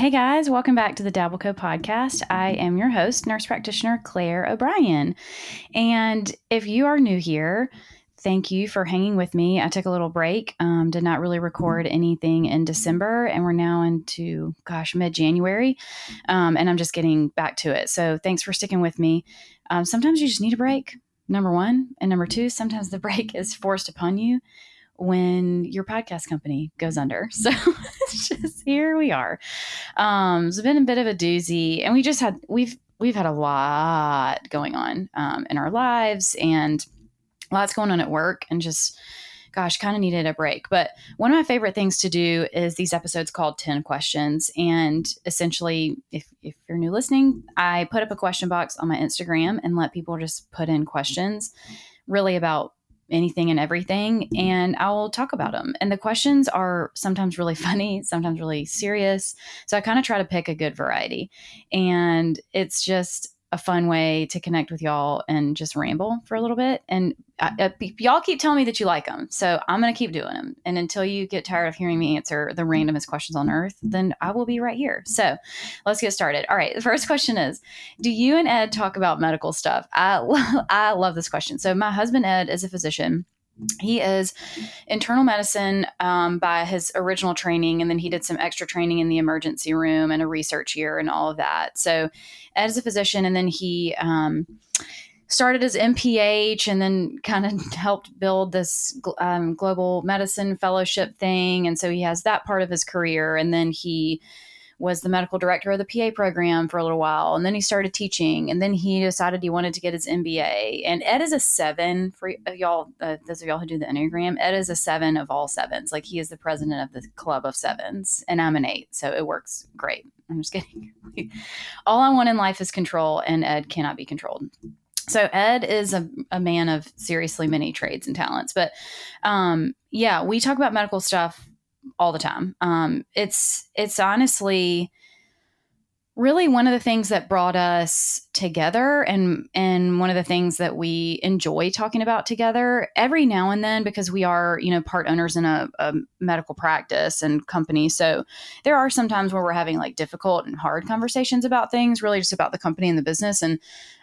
Hey guys, welcome back to the Dabbleco podcast. I am your host, nurse practitioner Claire O'Brien. And if you are new here, thank you for hanging with me. I took a little break, um, did not really record anything in December, and we're now into, gosh, mid January. Um, and I'm just getting back to it. So thanks for sticking with me. Um, sometimes you just need a break, number one. And number two, sometimes the break is forced upon you when your podcast company goes under. So just here we are. Um, it's been a bit of a doozy, and we just had we've we've had a lot going on um, in our lives and lots going on at work, and just gosh, kind of needed a break. But one of my favorite things to do is these episodes called 10 questions. And essentially, if, if you're new listening, I put up a question box on my Instagram and let people just put in questions really about anything and everything and I will talk about them. And the questions are sometimes really funny, sometimes really serious. So I kind of try to pick a good variety. And it's just a fun way to connect with y'all and just ramble for a little bit. And I, I, y'all keep telling me that you like them. So I'm to keep doing them. And until you get tired of hearing me answer the randomest questions on earth, then I will be right here. So let's get started. All right. The first question is Do you and Ed talk about medical stuff? I, I love this question. So my husband, Ed, is a physician he is internal medicine um, by his original training and then he did some extra training in the emergency room and a research year and all of that. So ed is a physician and then he um, started as mph and then kind of helped build this um, global medicine fellowship thing. And so he has that part of his career and then he was the medical director of the PA program for a little while. And then he started teaching. And then he decided he wanted to get his MBA. And Ed is a seven for y'all, uh, those of y'all who do the Enneagram. Ed is a seven of all sevens. Like he is the president of the club of sevens. And I'm an eight. So it works great. I'm just kidding. all I want in life is control, and Ed cannot be controlled so ed is a, a, man of seriously many trades and talents but um, yeah we talk about medical stuff all the time. Um, it's it's honestly really one of the things that brought us together and and one of the things that we enjoy talking about together every now and then because we are you know part owners in a, a medical practice and company. So there are some times where we're having like difficult and hard conversations about things really just about the company and the business. And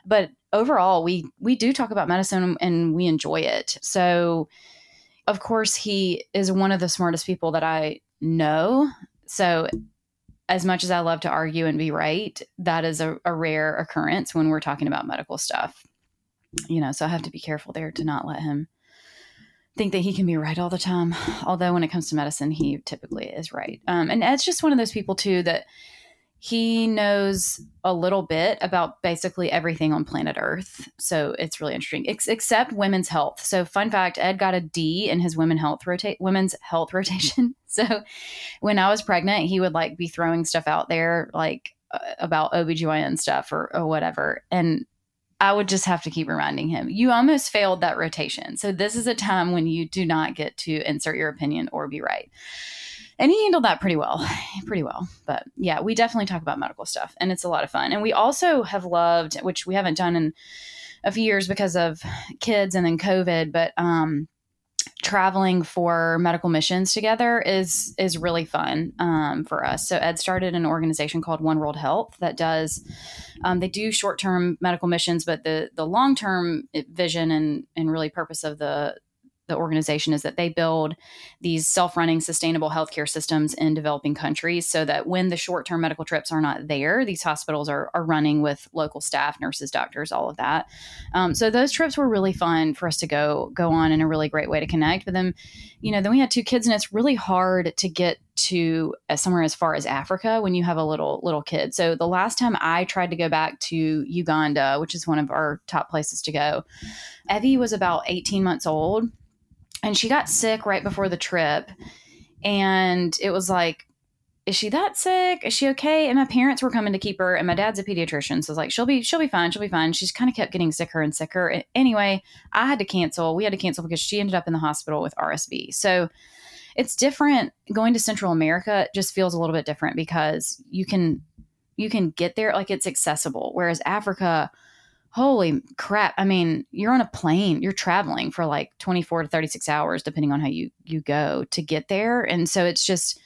but overall we we do talk about medicine and we enjoy it. So of course, he is one of the smartest people that I know. So, as much as I love to argue and be right, that is a, a rare occurrence when we're talking about medical stuff. You know, so I have to be careful there to not let him think that he can be right all the time. Although, when it comes to medicine, he typically is right. Um, and Ed's just one of those people, too, that he knows a little bit about basically everything on planet Earth. So it's really interesting, Ex- except women's health. So fun fact, Ed got a D in his women health rotate women's health rotation. So when I was pregnant, he would like be throwing stuff out there like uh, about OBGYN stuff or, or whatever. And I would just have to keep reminding him, you almost failed that rotation. So this is a time when you do not get to insert your opinion or be right and he handled that pretty well pretty well but yeah we definitely talk about medical stuff and it's a lot of fun and we also have loved which we haven't done in a few years because of kids and then covid but um traveling for medical missions together is is really fun um, for us. So Ed started an organization called One World Health that does um, they do short term medical missions, but the the long term vision and and really purpose of the the organization is that they build these self-running sustainable healthcare systems in developing countries so that when the short-term medical trips are not there these hospitals are, are running with local staff nurses doctors all of that. Um, so those trips were really fun for us to go go on and a really great way to connect. With them you know then we had two kids and it's really hard to get to uh, somewhere as far as Africa when you have a little little kid. So the last time I tried to go back to Uganda, which is one of our top places to go, Evie was about 18 months old and she got sick right before the trip And it was like, is she that sick? Is she okay? And my parents were coming to keep her, and my dad's a pediatrician, so it's like, she'll be she'll be fine, she'll be fine. She's kind of kept getting sicker and sicker. Anyway, I had to cancel. We had to cancel because she ended up in the hospital with RSV. So it's different. Going to Central America just feels a little bit different because you can you can get there like it's accessible, whereas Africa holy crap. I mean you're on a plane you're traveling for like 24 to 36 hours depending on how you you go to get there. And so it's just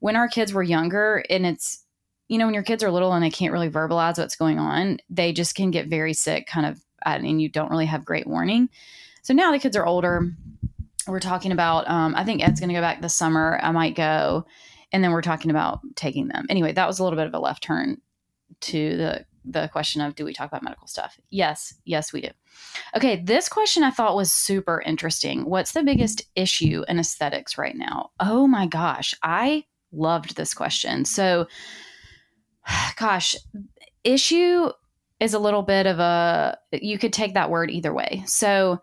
when our kids were younger and it's you know when your kids are little and they can't really verbalize what's going on they just can get very sick kind of and you don't really have great warning. So now the kids are older. We're talking about um, i think ed's going to go back this summer. I might go. And then we're talking about taking them. Anyway that was a little bit of a left turn to the the question of do we talk about medical stuff? Yes, yes, we do. Okay, this question I thought was super interesting. What's the biggest issue in aesthetics right now? Oh my gosh, I loved this question. So, gosh, issue is a little bit of a, you could take that word either way. So,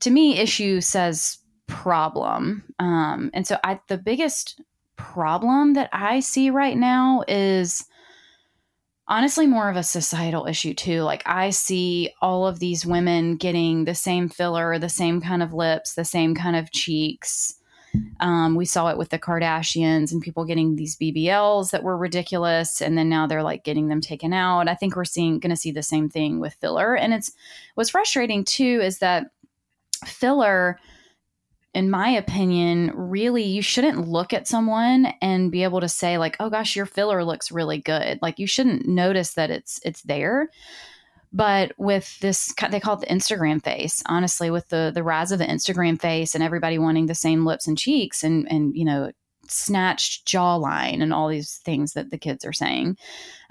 to me, issue says problem. Um, and so, I, the biggest problem that I see right now is honestly more of a societal issue too. Like I see all of these women getting the same filler, the same kind of lips, the same kind of cheeks. Um, we saw it with the Kardashians and people getting these BBLs that were ridiculous, and then now they're like getting them taken out. I think we're seeing going to see the same thing with filler, and it's what's frustrating too is that filler in my opinion, really you shouldn't look at someone and be able to say like, "Oh gosh, your filler looks really good." Like you shouldn't notice that it's it's there. But with this they call it the Instagram face. Honestly, with the the rise of the Instagram face and everybody wanting the same lips and cheeks and and you know, snatched jawline and all these things that the kids are saying.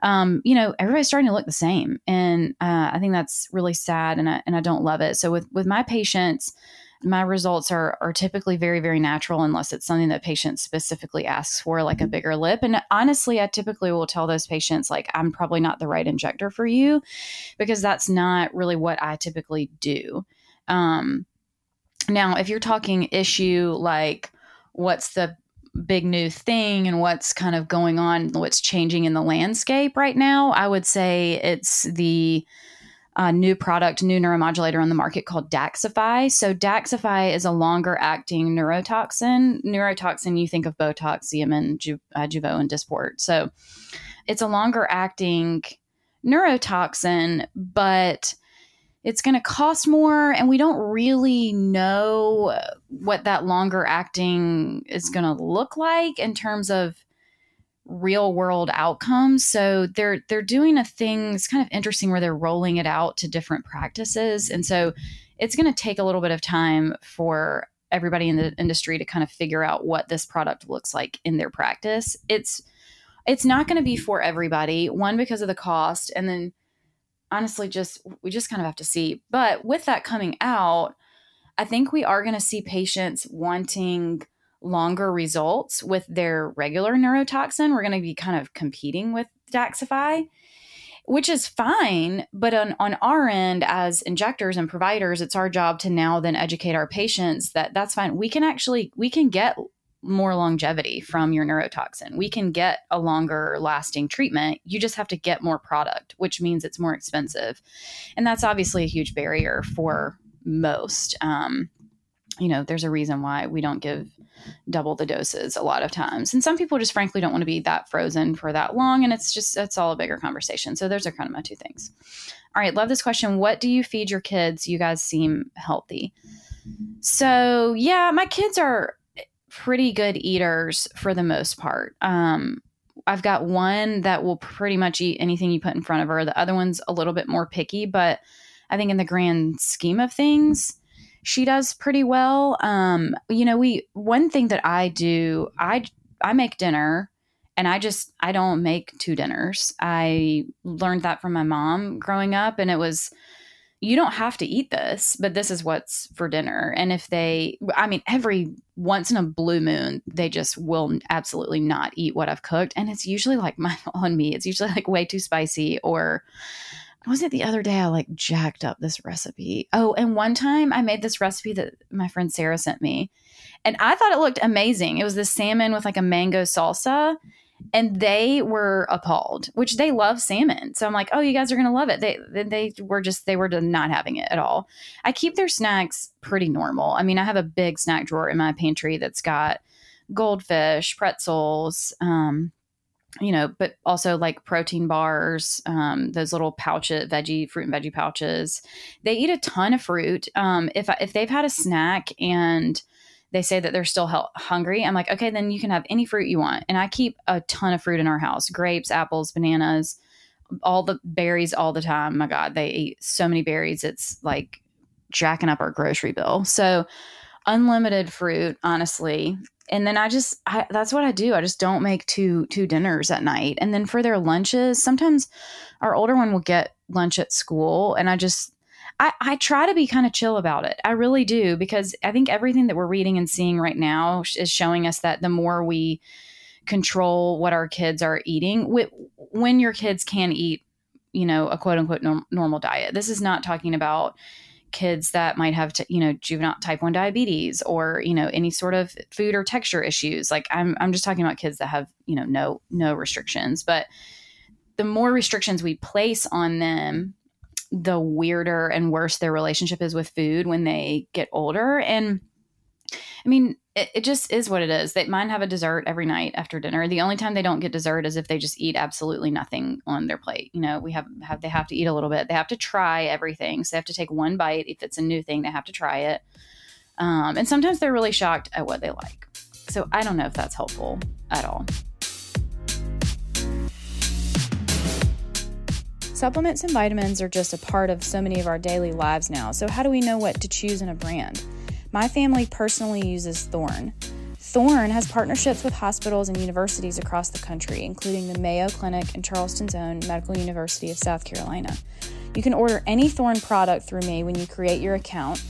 Um, you know, everybody's starting to look the same, and uh, I think that's really sad, and I and I don't love it. So with with my patients, my results are are typically very very natural unless it's something that patients specifically asks for like a mm-hmm. bigger lip and honestly i typically will tell those patients like i'm probably not the right injector for you because that's not really what i typically do um, now if you're talking issue like what's the big new thing and what's kind of going on what's changing in the landscape right now i would say it's the a new product, new neuromodulator on the market called Daxxify. So Daxxify is a longer acting neurotoxin. Neurotoxin, you think of Botox, Xeomin, Ju- uh, Jeuveau, and Dysport. So it's a longer acting neurotoxin, but it's going to cost more and we don't really know what that longer acting is going to look like in terms of real world outcomes. So they're they're doing a thing. It's kind of interesting where they're rolling it out to different practices, and so it's going to take a little bit of time for everybody in the industry to kind of figure out what this product looks like in their practice. It's it's not going to be for everybody. One because of the cost, and then honestly, just we just kind of have to see. But with that coming out, I think we are going to see patients wanting longer results with their regular neurotoxin. We're going to be kind of competing with Daxxify, which is fine. But on, on our end, as injectors and providers, it's our job to now then educate our patients that that's fine. We can actually, we can get more longevity from your neurotoxin. We can get a longer lasting treatment. You just have to get more product, which means it's more expensive. And that's obviously a huge barrier for most. Um, you know, there's a reason why we don't give double the doses a lot of times. And some people just frankly don't want to be that frozen for that long. And it's just, it's all a bigger conversation. So those are kind of my two things. All right. Love this question. What do you feed your kids? You guys seem healthy. So, yeah, my kids are pretty good eaters for the most part. Um, I've got one that will pretty much eat anything you put in front of her. The other one's a little bit more picky, but I think in the grand scheme of things, she does pretty well. Um, you know, we one thing that I do, I I make dinner and I just I don't make two dinners. I learned that from my mom growing up and it was you don't have to eat this, but this is what's for dinner. And if they, I mean, every once in a blue moon, they just will absolutely not eat what I've cooked. And it's usually like my on me. It's usually like way too spicy or was it the other day I like jacked up this recipe? Oh, and one time I made this recipe that my friend Sarah sent me, and I thought it looked amazing. It was this salmon with like a mango salsa, and they were appalled, which they love salmon. So I'm like, oh, you guys are gonna love it. They they were just they were not having it at all. I keep their snacks pretty normal. I mean, I have a big snack drawer in my pantry that's got goldfish, pretzels, um, you know, but also like protein bars, um, those little pouches, veggie fruit and veggie pouches. They eat a ton of fruit. Um, if if they've had a snack and they say that they're still hungry, I'm like, okay, then you can have any fruit you want. And I keep a ton of fruit in our house: grapes, apples, bananas, all the berries all the time. My God, they eat so many berries. It's like jacking up our grocery bill. So unlimited fruit, honestly, and then I just I, that's what I do. I just don't make two two dinners at night. And then for their lunches, sometimes our older one will get lunch at school, and I just I, I try to be kind of chill about it. I really do because I think everything that we're reading and seeing right now is showing us that the more we control what our kids are eating, when your kids can eat, you know, a quote unquote norm, normal diet. This is not talking about kids that might have, t- you know, juvenile type 1 diabetes or, you know, any sort of food or texture issues. Like I'm, I'm just talking about kids that have, you know, no, no restrictions. But the more restrictions we place on them, the weirder and worse their relationship is with food when they get older. And I mean, it, it, just is what it is. They mine have a dessert every night after dinner. The only time they don't get dessert is if they just eat absolutely nothing on their plate. You know, we have have they have to eat a little bit. They have to try everything. So they have to take one bite. If it's a new thing, they have to try it. Um, and sometimes they're really shocked at what they like. So I don't know if that's helpful at all. Supplements and vitamins are just a part of so many of our daily lives now. So how do we know what to choose in a brand? My family personally uses Thorne. Thorne has partnerships with hospitals and universities across the country, including the Mayo Clinic and Charleston's own Medical University of South Carolina. You can order any Thorne product through me when you create your account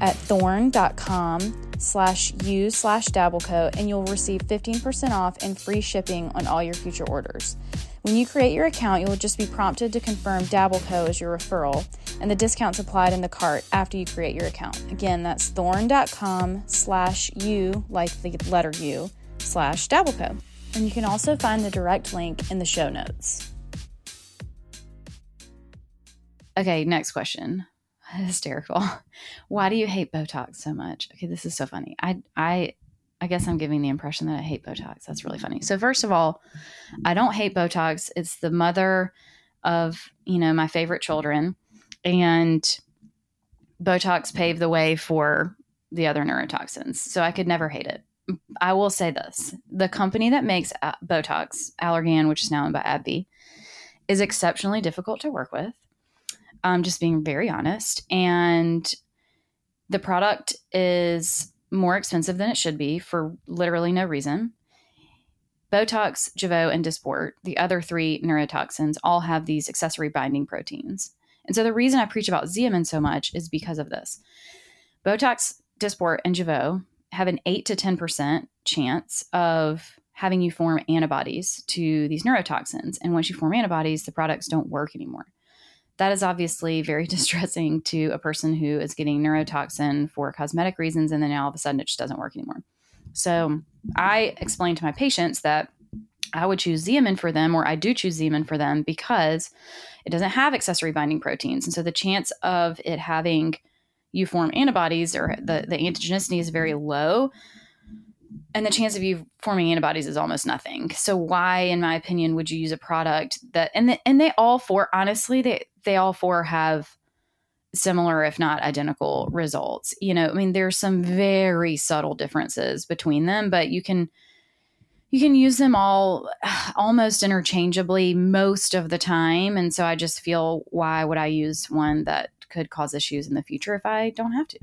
at thorne.com slash u slash dabbleco and you'll receive 15% off and free shipping on all your future orders. When you create your account, you will just be prompted to confirm Dabbleco as your referral, and the discount's applied in the cart after you create your account. Again, that's thorne.com slash u, like the letter U, slash Dabbleco. And you can also find the direct link in the show notes. Okay, next question. Hysterical. Why do you hate Botox so much? Okay, this is so funny. I I I guess I'm giving the impression that I hate Botox. That's really funny. So first of all, I don't hate Botox. It's the mother of, you know, my favorite children and Botox paved the way for the other neurotoxins. So I could never hate it. I will say this. The company that makes Botox, Allergan, which is now owned by AbbVie, is exceptionally difficult to work with. I'm just being very honest. And the product is more expensive than it should be for literally no reason. Botox, Jeuveau, and Dysport, the other three neurotoxins, all have these accessory binding proteins. And so the reason I preach about Xeomin so much is because of this. Botox, Dysport, and Jeuveau have an 8 to 10% chance of having you form antibodies to these neurotoxins. And once you form antibodies, the products don't work anymore that is obviously very distressing to a person who is getting neurotoxin for cosmetic reasons and then all of a sudden it just doesn't work anymore. So I explained to my patients that I would choose Xeomin for them, or I do choose Xeomin for them because it doesn't have accessory binding proteins. And so the chance of it having you form antibodies or the, the antigenicity is very low and the chance of you forming antibodies is almost nothing. So why, in my opinion, would you use a product that and the, and they all four honestly they they all four have similar if not identical results. You know, I mean there's some very subtle differences between them, but you can you can use them all almost interchangeably most of the time and so I just feel why would I use one that could cause issues in the future if I don't have to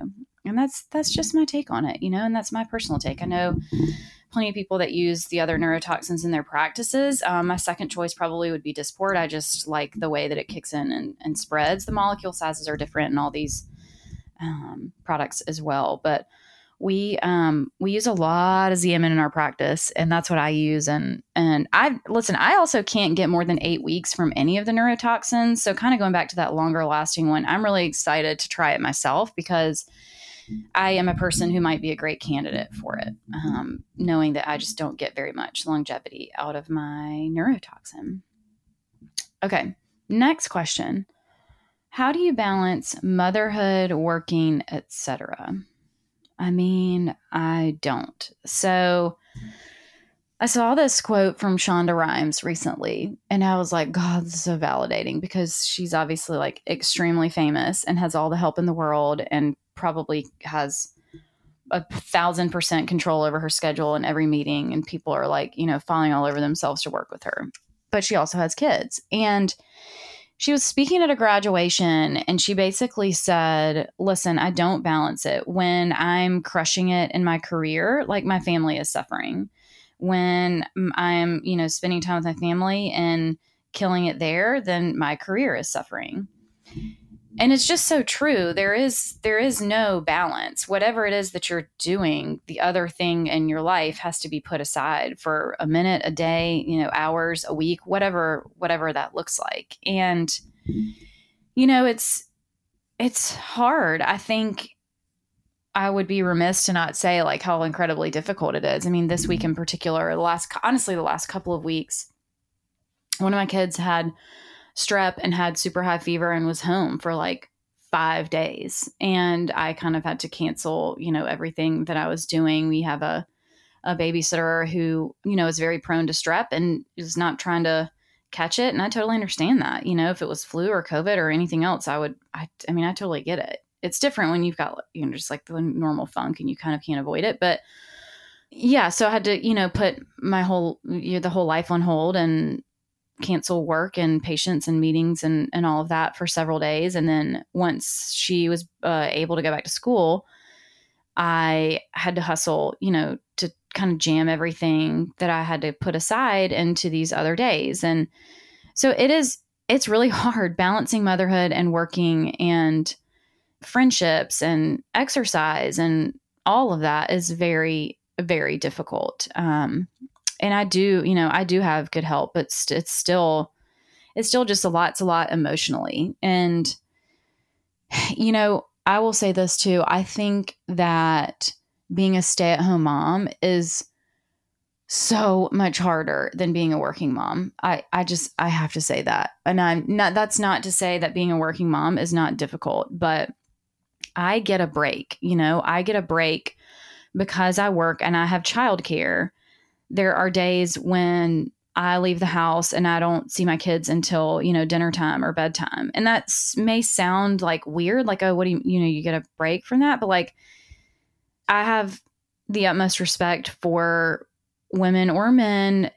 and that's that's just my take on it you know and that's my personal take. I know plenty of people that use the other neurotoxins in their practices. Um, my second choice probably would be dysport. I just like the way that it kicks in and, and spreads. The molecule sizes are different in all these um, products as well but we um we use a lot of Xeomin in our practice and that's what I use and and I listen I also can't get more than 8 weeks from any of the neurotoxins so kind of going back to that longer lasting one I'm really excited to try it myself because I am a person who might be a great candidate for it um, knowing that I just don't get very much longevity out of my neurotoxin. Okay next question. How do you balance motherhood working etc I mean, I don't. So I saw this quote from Shonda Rhimes recently, and I was like, God, this is so validating because she's obviously like extremely famous and has all the help in the world and probably has a thousand percent control over her schedule and every meeting. And people are like, you know, falling all over themselves to work with her. But she also has kids. And she was speaking at a graduation and she basically said, Listen, I don't balance it. When I'm crushing it in my career, like my family is suffering. When I'm, you know, spending time with my family and killing it there, then my career is suffering and it's just so true. There is there is no balance. Whatever it is that you're doing the other thing in your life has to be put aside for a minute a day you know hours a week whatever whatever that looks like. And you know it's it's hard. I think i would be remiss to not say like how incredibly difficult it is. I mean this week in particular the last honestly the last couple of weeks one of my kids had strep and had super high fever and was home for like five days. And I kind of had to cancel, you know, everything that I was doing. We have a, a babysitter who, you know, is very prone to strep and is not trying to catch it. And I totally understand that. You know, if it was flu or COVID or anything else, I would, I, I mean, I totally get it. It's different when you've got, you know, just like the normal funk and you kind of can't avoid it. But yeah, so I had to, you know, put my whole, you know, the whole life on hold and cancel work and patients and meetings and, and all of that for several days. And then once she was uh, able to go back to school, I had to hustle, you know, to kind of jam everything that I had to put aside into these other days. And so it is, it's really hard balancing motherhood and working and friendships and exercise and all of that is very, very difficult. Um, and I do, you know, I do have good help, but st- it's still, it's still just a lot, it's a lot emotionally. And, you know, I will say this too. I think that being a stay at home mom is so much harder than being a working mom. I, I just, I have to say that. And I'm not, that's not to say that being a working mom is not difficult, but I get a break, you know, I get a break because I work and I have childcare there are days when I leave the house and I don't see my kids until, you know, dinner time or bedtime. And that may sound like weird, like, oh, what do you, you know, you get a break from that. But like, I have the utmost respect for women or men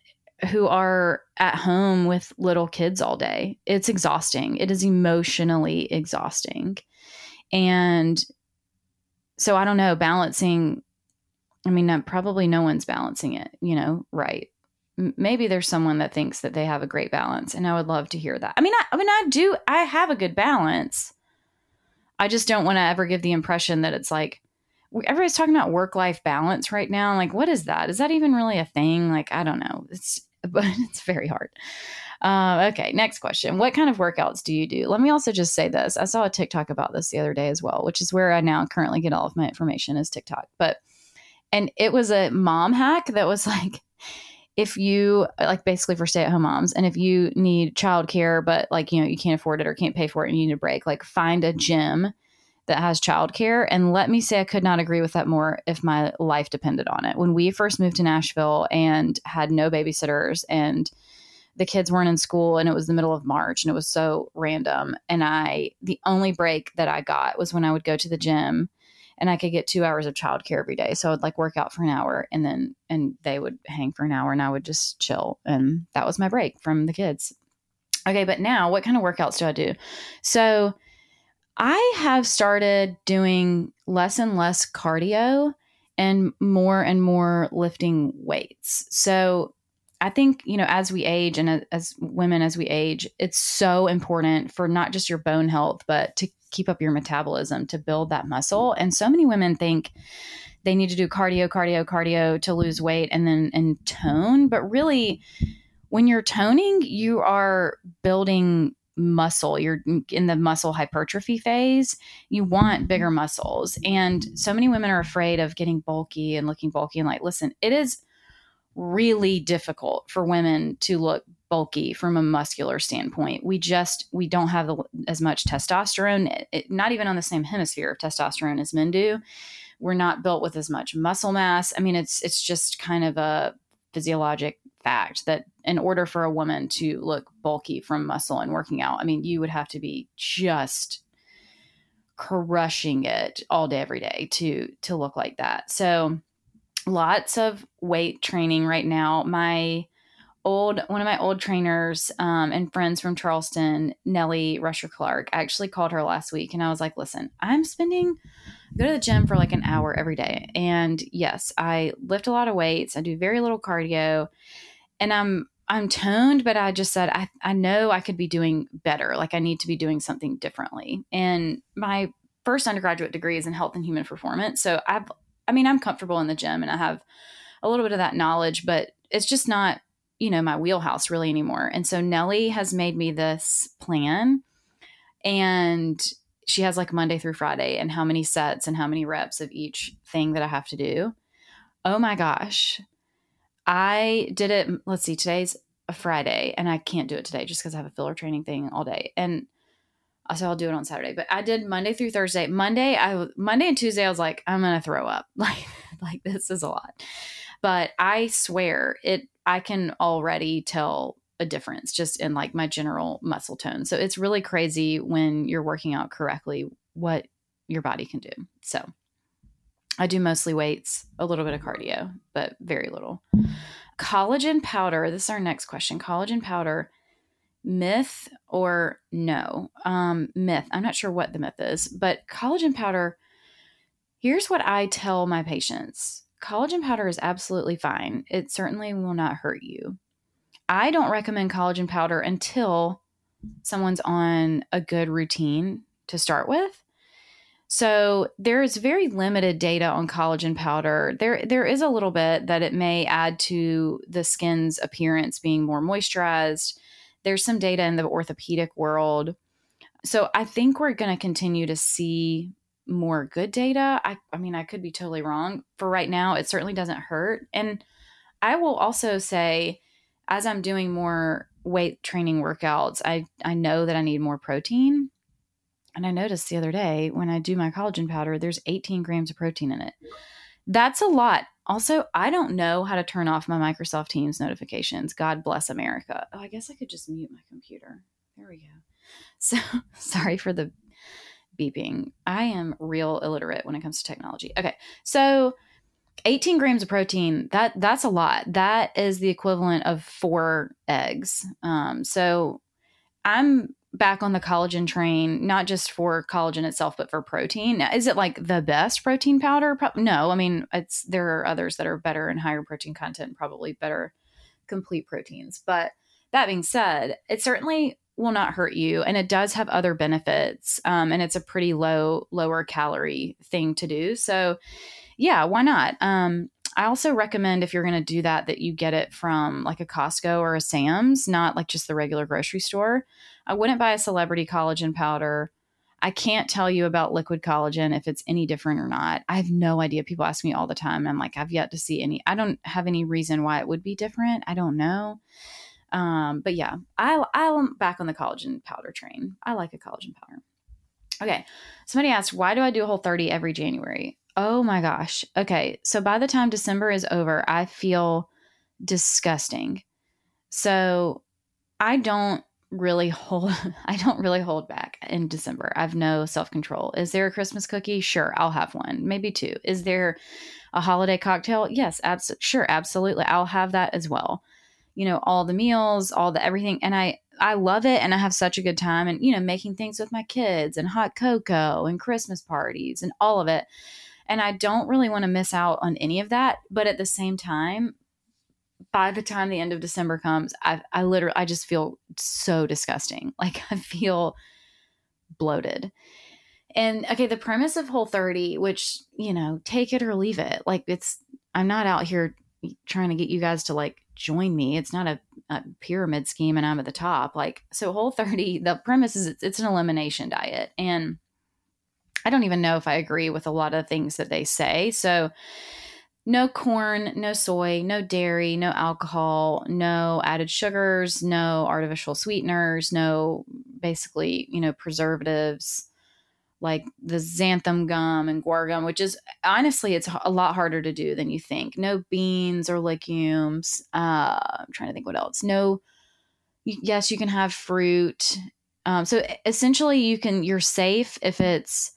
who are at home with little kids all day. It's exhausting. It is emotionally exhausting. And so I don't know, balancing I mean, probably no one's balancing it, you know, right. M- maybe there's someone that thinks that they have a great balance, and I would love to hear that. I mean, I, I mean, I do. I have a good balance. I just don't want to ever give the impression that it's like everybody's talking about work life balance right now. Like, what is that? Is that even really a thing? Like, I don't know. It's but it's very hard. Uh, okay, next question. What kind of workouts do you do? Let me also just say this. I saw a TikTok about this the other day as well, which is where I now currently get all of my information is TikTok. But and it was a mom hack that was like if you like basically for stay-at-home moms and if you need childcare but like you know you can't afford it or can't pay for it and you need a break like find a gym that has childcare. And let me say i could not agree with that more if my life depended on it. When we first moved to nashville and had no babysitters and the kids weren't in school and it was the middle of march and it was so random and i the only break that i got was when i would go to the gym and I could get two hours of childcare every day. So I would like work out for an hour and then, and they would hang for an hour and I would just chill. And that was my break from the kids. Okay. But now what kind of workouts do I do? So I have started doing less and less cardio and more and more lifting weights. So I think, you know, as we age and as women, as we age, it's so important for not just your bone health, but to keep up your metabolism to build that muscle. And so many women think they need to do cardio, cardio, cardio to lose weight and then and tone. But really, when you're toning, you are building muscle. You're in the muscle hypertrophy phase. You want bigger muscles. And so many women are afraid of getting bulky and looking bulky. And like, listen, it is really difficult for women to look bulky from a muscular standpoint. We just we don't have as much testosterone, it, it, not even on the same hemisphere of testosterone as men do. We're not built with as much muscle mass. I mean, it's it's just kind of a physiologic fact that in order for a woman to look bulky from muscle and working out, I mean, you would have to be just crushing it all day every day to to look like that. So lots of weight training right now. My old one of my old trainers um, and friends from Charleston, Nellie Rusher Clark, I actually called her last week and I was like, listen, I'm spending go to the gym for like an hour every day. And yes, I lift a lot of weights. I do very little cardio and I'm I'm toned, but I just said I, I know I could be doing better. Like I need to be doing something differently. And my first undergraduate degree is in health and human performance. So I've I mean, I'm comfortable in the gym and I have a little bit of that knowledge, but it's just not, you know, my wheelhouse really anymore. And so Nellie has made me this plan and she has like Monday through Friday and how many sets and how many reps of each thing that I have to do. Oh my gosh. I did it. Let's see, today's a Friday and I can't do it today just because I have a filler training thing all day. And so I'll do it on Saturday. But I did Monday through Thursday. Monday, I Monday and Tuesday, I was like, I'm gonna throw up. Like, like this is a lot. But I swear it. I can already tell a difference just in like my general muscle tone. So it's really crazy when you're working out correctly what your body can do. So I do mostly weights, a little bit of cardio, but very little. Collagen powder. This is our next question. Collagen powder myth or no? Um, myth. I'm not sure what the myth is but collagen powder here's what i tell my patients. Collagen powder is absolutely fine. It certainly will not hurt you. I don't recommend collagen powder until someone's on a good routine to start with. So there is very limited data on collagen powder. There there is a little bit that it may add to the skin's appearance being more moisturized there's some data in the orthopedic world. So I think we're going to continue to see more good data. I, I mean, I could be totally wrong. For right now, it certainly doesn't hurt. And I will also say, as I'm doing more weight training workouts, I, I know that I need more protein. And I noticed the other day when I do my collagen powder, there's 18 grams of protein in it. That's a lot. Also, I don't know how to turn off my Microsoft Teams notifications. God bless America. Oh, I guess I could just mute my computer. There we go. So, sorry for the beeping. I am real illiterate when it comes to technology. Okay. So, 18 grams of protein, that that's a lot. That is the equivalent of 4 eggs. Um, so, I'm back on the collagen train, not just for collagen itself, but for protein. Is it like the best protein powder? Pro- no, I mean it's there are others that are better and higher protein content, probably better complete proteins. But that being said, it certainly will not hurt you, and it does have other benefits. Um, and it's a pretty low, lower calorie thing to do. So, yeah, why not? Um, I also recommend if you're going to do that that you get it from like a Costco or a Sam's, not like just the regular grocery store. I wouldn't buy a celebrity collagen powder. I can't tell you about liquid collagen if it's any different or not. I have no idea. People ask me all the time. I'm like, I've yet to see any. I don't have any reason why it would be different. I don't know. Um, but yeah, I I'm back on the collagen powder train. I like a collagen powder. Okay. Somebody asked, why do I do a whole 30 every January? Oh my gosh. Okay. So by the time December is over, I feel disgusting. So I don't really hold I don't really hold back in December. I've no self-control. Is there a Christmas cookie? Sure, I'll have one. Maybe two. Is there a holiday cocktail? Yes, abs- sure, absolutely. I'll have that as well. You know, all the meals, all the everything and I I love it and I have such a good time and you know, making things with my kids and hot cocoa and Christmas parties and all of it. And I don't really want to miss out on any of that, but at the same time, by the time the end of December comes, I, I literally, I just feel so disgusting. Like I feel bloated. And okay, the premise of Whole 30, which, you know, take it or leave it. Like it's I'm not out here trying to get you guys to like join me. It's not a, a pyramid scheme and I'm at the top. Like so Whole 30, the premise is it's, it's an elimination diet and I don't even know if I agree with a lot of things that they say. So no corn, no soy, no dairy, no alcohol, no added sugars, no artificial sweeteners, no basically, you know, preservatives like the xanthan gum and guar gum, which is honestly, it's a lot harder to do than you think. No beans or legumes. Uh, I'm trying to think what else. No, yes, you can have fruit. Um, so essentially, you can you're safe if it's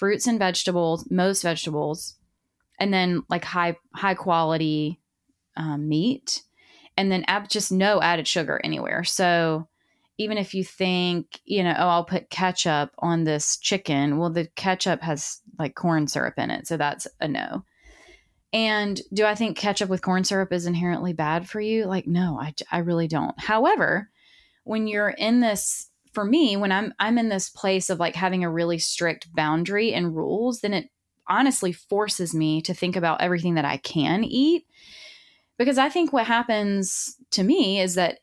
fruits and vegetables, most vegetables, and then like high high quality um, meat, and then just no added sugar anywhere. So even if you think, you know, oh, I'll put ketchup on this chicken, well, the ketchup has like corn syrup in it. So that's a no. And do I think ketchup with corn syrup is inherently bad for you? Like, no, I, I really don't. However, when you're in this, for me, when I'm I'm in this place of like having a really strict boundary and rules, then it honestly forces me to think about everything that I can eat. Because I think what happens to me is that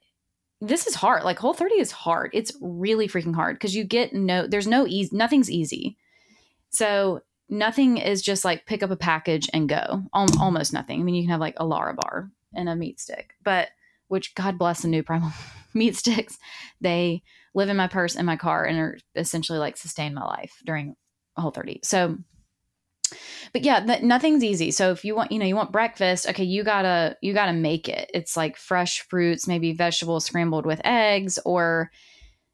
this is hard. Like Whole 30 is hard. It's really freaking hard because you get no, there's no easy, nothing's easy. So nothing is just like pick up a package and go. Al- almost nothing. I mean, you can have like a Lara bar and a meat stick, but which God bless the new primal meat sticks. They live in my purse and my car and are essentially like sustain my life during a Whole 30. So but yeah th- nothing's easy. So if you want you know you want breakfast okay you gotta you gotta make it. It's like fresh fruits maybe vegetables scrambled with eggs or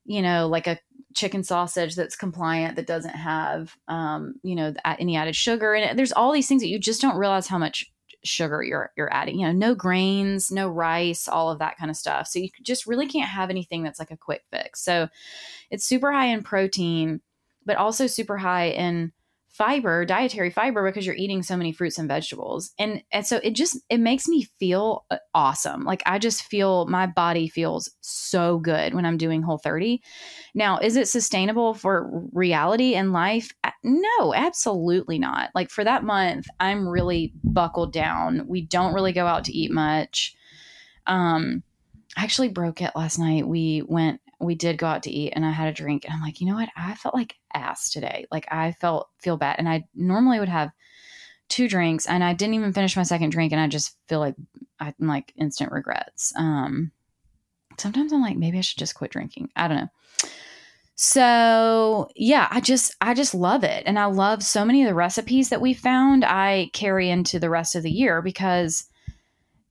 you know like a chicken sausage that's compliant that doesn't have um you know any added sugar and there's all these things that you just don't realize how much sugar you're you're adding you know no grains no rice all of that kind of stuff so you just really can't have anything that's like a quick fix so it's super high in protein but also super high in fiber, dietary fiber because you're eating so many fruits and vegetables. And and so it just it makes me feel uh, awesome. Like I just feel my body feels so good when I'm doing whole 30. Now, is it sustainable for reality and life? No, absolutely not. Like for that month, I'm really buckled down. We don't really go out to eat much. Um I actually broke it last night. We went we did go out to eat and I had a drink and I'm like, you know what? I felt like ass today. Like I felt feel bad. And I normally would have two drinks and I didn't even finish my second drink and I just feel like I'm like instant regrets. Um sometimes I'm like, maybe I should just quit drinking. I don't know. So yeah, I just I just love it. And I love so many of the recipes that we found I carry into the rest of the year because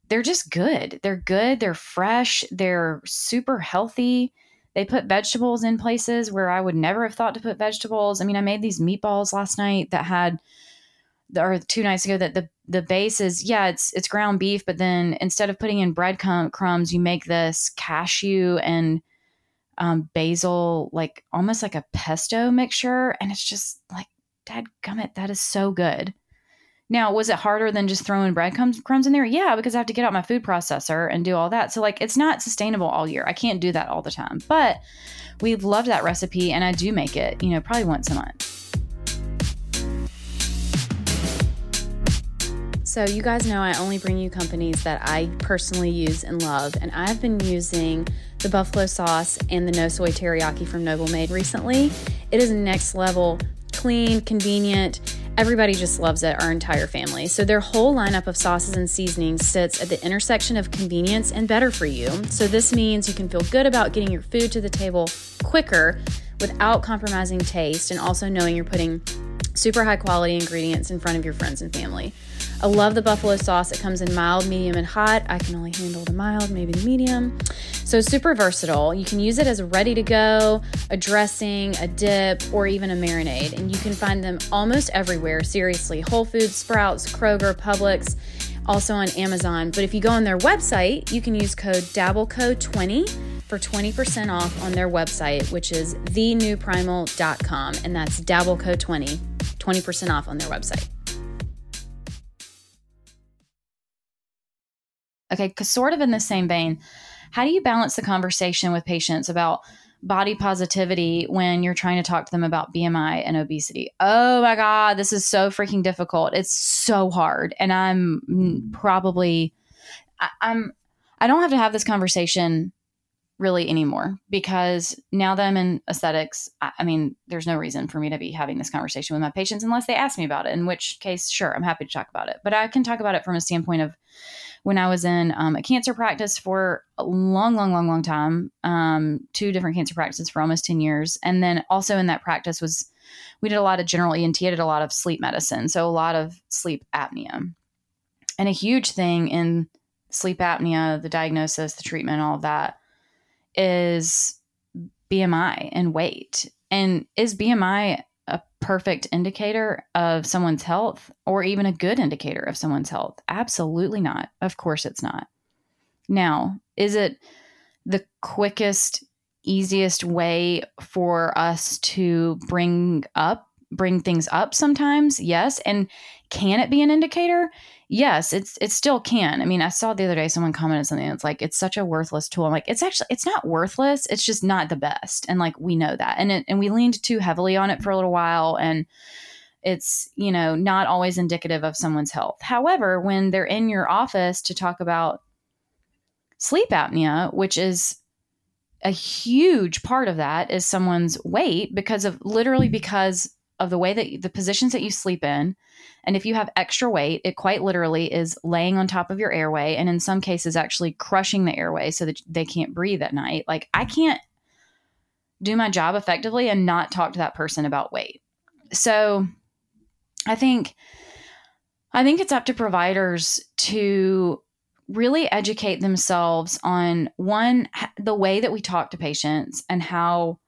they're just good. They're good, they're fresh, they're super healthy. They put vegetables in places where I would never have thought to put vegetables. I mean, I made these meatballs last night that had or two nights ago that the the base is yeah it's it's ground beef but then instead of putting in bread crumbs you make this cashew and um, basil like almost like a pesto mixture and it's just like dad gummit that is so good now, was it harder than just throwing breadcrumbs crumbs in there? Yeah, because I have to get out my food processor and do all that. So like it's not sustainable all year. I can't do that all the time. But we've loved that recipe and I do make it, you know, probably once a month. So, you guys know I only bring you companies that I personally use and love, and I've been using the buffalo sauce and the no soy teriyaki from Noble Made recently. It is next level, clean, convenient Everybody just loves it, our entire family. So, their whole lineup of sauces and seasonings sits at the intersection of convenience and better for you. So, this means you can feel good about getting your food to the table quicker without compromising taste and also knowing you're putting super high quality ingredients in front of your friends and family. I love the buffalo sauce. It comes in mild, medium, and hot. I can only handle the mild, maybe the medium. So super versatile. You can use it as a ready to go, a dressing, a dip, or even a marinade. And you can find them almost everywhere. Seriously, Whole Foods, Sprouts, Kroger, Publix, also on Amazon. But if you go on their website, you can use code DabbleCo20 for 20% off on their website, which is thenewprimal.com. And that's DabbleCo20, 20% off on their website. Okay, because sort of in the same vein, how do you balance the conversation with patients about body positivity when you're trying to talk to them about BMI and obesity. Oh my God, this is so freaking difficult. It's so hard. And I'm probably, I, I'm, I don't have to have this conversation really anymore because now that I'm in aesthetics, I, I, mean, there's no reason for me to be having this conversation with my patients unless they ask me about it, in which case, sure, I'm happy to talk about it. But I can talk about it from a standpoint of when I was in um, a cancer practice for a long, long, long, long time, um, two different cancer practices for almost 10 years. And then also in that practice was, we did a lot of general ENT, I did a lot of sleep medicine. So a lot of sleep apnea. And a huge thing in sleep apnea, the diagnosis, the treatment, all of that is BMI and weight. And is BMI a perfect indicator of someone's health or even a good indicator of someone's health? Absolutely not. Of course it's not. Now, is it the quickest, easiest way for us to bring up, bring things up sometimes? Yes. And can it be an indicator? yes, it's it still can. I mean, I saw the other day someone commented something that's like it's such a worthless tool. I'm like, it's actually it's not worthless. It's just not the best, and like we know that, and it, and we leaned too heavily on it for a little while, and it's you know not always indicative of someone's health. However, when they're in your office to talk about sleep apnea, which is a huge part of that is someone's weight because of literally because of the way that the positions that you sleep in. And if you have extra weight, it quite literally is laying on top of your airway and in some cases actually crushing the airway so that they can't breathe at night. Like I can't do my job effectively and not talk to that person about weight. So I think I think it's up to providers to really educate themselves on one the way that we talk to patients and how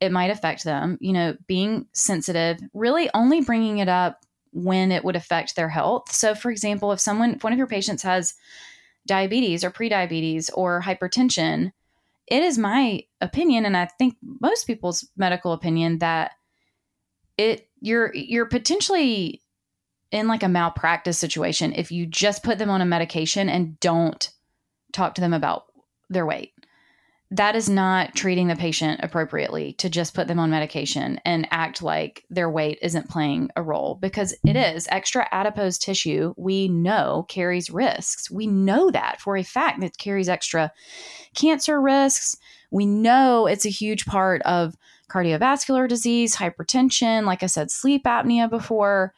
it might affect them, you know, being sensitive, really only bringing it up when it would affect their health. So, for example, if someone, if one of your patients has diabetes or prediabetes or hypertension, it is my opinion, and I think most people's medical opinion that it you're you're potentially in like a malpractice situation if you just put them on a medication and don't talk to them about their weight that is not treating the patient appropriately to just put them on medication and act like their weight isn't playing a role because it mm-hmm. is. Extra adipose tissue, we know carries risks. We know that for a fact that carries extra cancer risks. We know it's a huge part of cardiovascular disease, hypertension, like I said, sleep apnea before.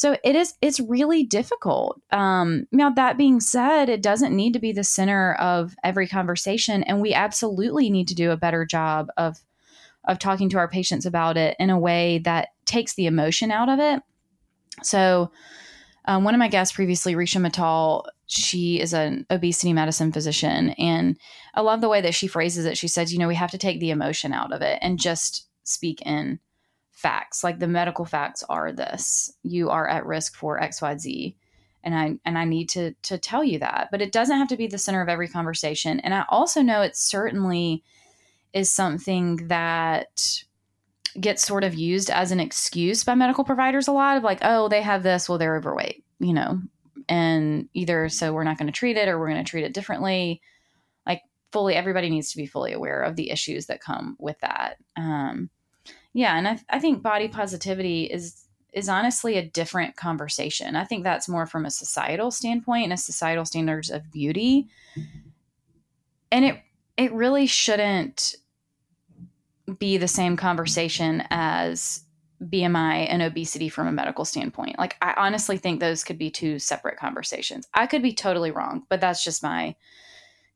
So it is it's really difficult. Um, now that being said, it doesn't need to be the center of every conversation, and we absolutely need to do a better job of of talking to our patients about it in a way that takes the emotion out of it. So, um, one of my guests previously, Risha Mittal, she is an obesity medicine physician, and I love the way that she phrases it. She says, "You know, we have to take the emotion out of it and just speak in." Facts like the medical facts are this you are at risk for xyz and i and i need to to tell you that. But it doesn't have to be the center of every conversation. And i also know it certainly is something that gets sort of used as an excuse by medical providers a lot of like oh they have this well they're overweight you know? And either so we're not going to treat it or we're going to treat it differently. Like fully everybody needs to be fully aware of the issues that come with that. Um, yeah, and I, I think body positivity is is honestly a different conversation. I think that's more from a societal standpoint and a societal standards of beauty. And it it really shouldn't be the same conversation as BMI and obesity from a medical standpoint. Like I honestly think those could be two separate conversations. I could be totally wrong, but that's just my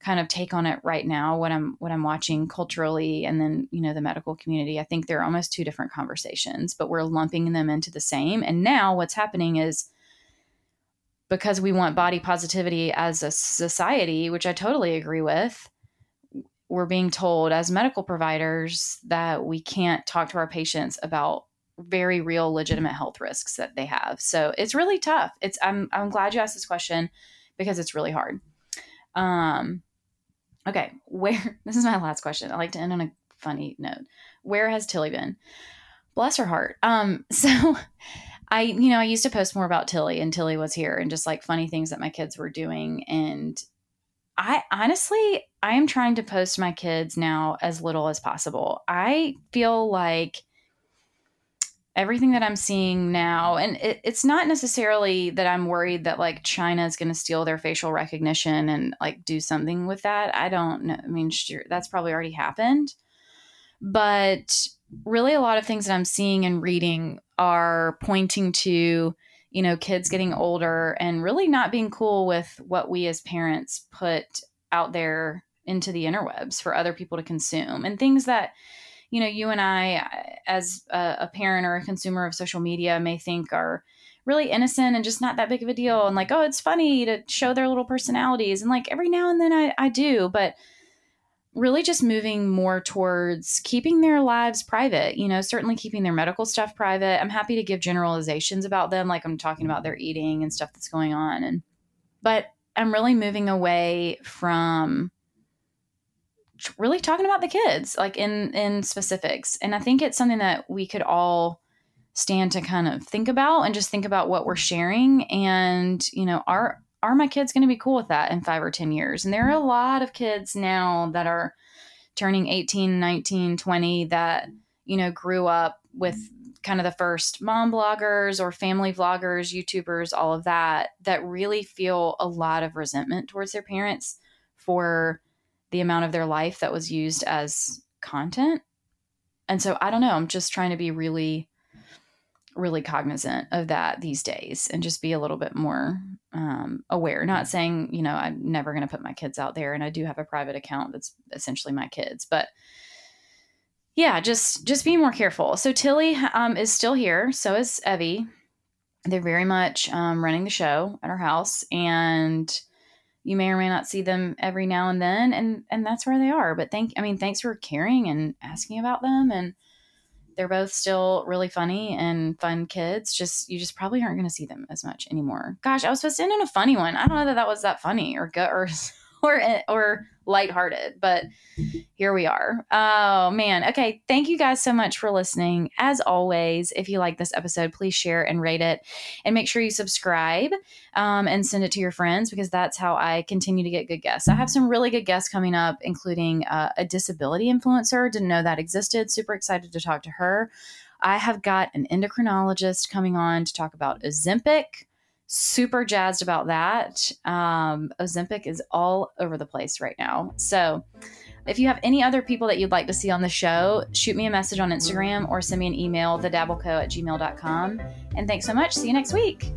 kind of take on it right now what i'm what i'm watching culturally and then you know the medical community i think they're almost two different conversations but we're lumping them into the same. And now what's happening is because we want body positivity as a society which i totally agree with we're being told as medical providers that we can't talk to our patients about very real legitimate health risks that they have. So it's really tough. It's i'm i'm glad you asked this question because it's really hard. Um Okay, where this is my last question. I like to end on a funny note. Where has Tilly been? Bless her heart. Um, so I, you know, I used to post more about Tilly and Tilly was here and just like funny things that my kids were doing. And I honestly, I am trying to post my kids now as little as possible. I feel like everything that I'm seeing now, and it, it's not necessarily that I'm worried that like China is going to steal their facial recognition and like do something with that. I don't know. I mean, sure, that's probably already happened. But really, a lot of things that I'm seeing and reading are pointing to, you know, kids getting older and really not being cool with what we as parents put out there into the interwebs for other people to consume and things that you know you and i uh, as a, a, parent or a consumer of social media may think are really innocent and just not that big of a deal and like oh it's funny to show their little personalities. And like every now and then i, I do but really just moving more towards keeping their lives private you know certainly keeping their medical stuff private. I'm happy to give generalizations about them like i'm talking about their eating and stuff that's going on and but i'm really moving away from really talking about the kids like in in specifics. And i think it's something that we could all stand to kind of think about and just think about what we're sharing. And you know are are my kids going to be cool with that in 5 or 10 years? And there are a lot of kids now that are turning 18 19 20 that you know grew up with kind of the first mom bloggers or family vloggers youtubers all of that that really feel a lot of resentment towards their parents for the amount of their life that was used as content. And so I don't know, I'm just trying to be really really cognizant of that these days and just be a little bit more um, aware. Not saying, you know, I'm never going to put my kids out there and I do have a private account that's essentially my kids, but yeah, just just be more careful. So Tilly um, is still here. So is Evie. They're very much um, running the show at our house, and you may or may not see them every now and then and and that's where they are. But thank i mean thanks for caring and asking about them and they're both still really funny and fun kids just you just probably aren't going to see them as much anymore. Gosh i was supposed to end in a funny one. I don't know that that was that funny or good or or or lighthearted, but here we are. Oh man. Okay. Thank you guys so much for listening. As always, if you like this episode, please share and rate it, and make sure you subscribe um, and send it to your friends because that's how I continue to get good guests. I have some really good guests coming up, including uh, a disability influencer. Didn't know that existed. Super excited to talk to her. I have got an endocrinologist coming on to talk about Ozempic super jazzed about that. Um, Ozempic is all over the place right now. So, if you have any other people that you'd like to see on the show, shoot me a message on Instagram or send me an email, thedabbleco at gmail.com. And thanks so much. See you next week.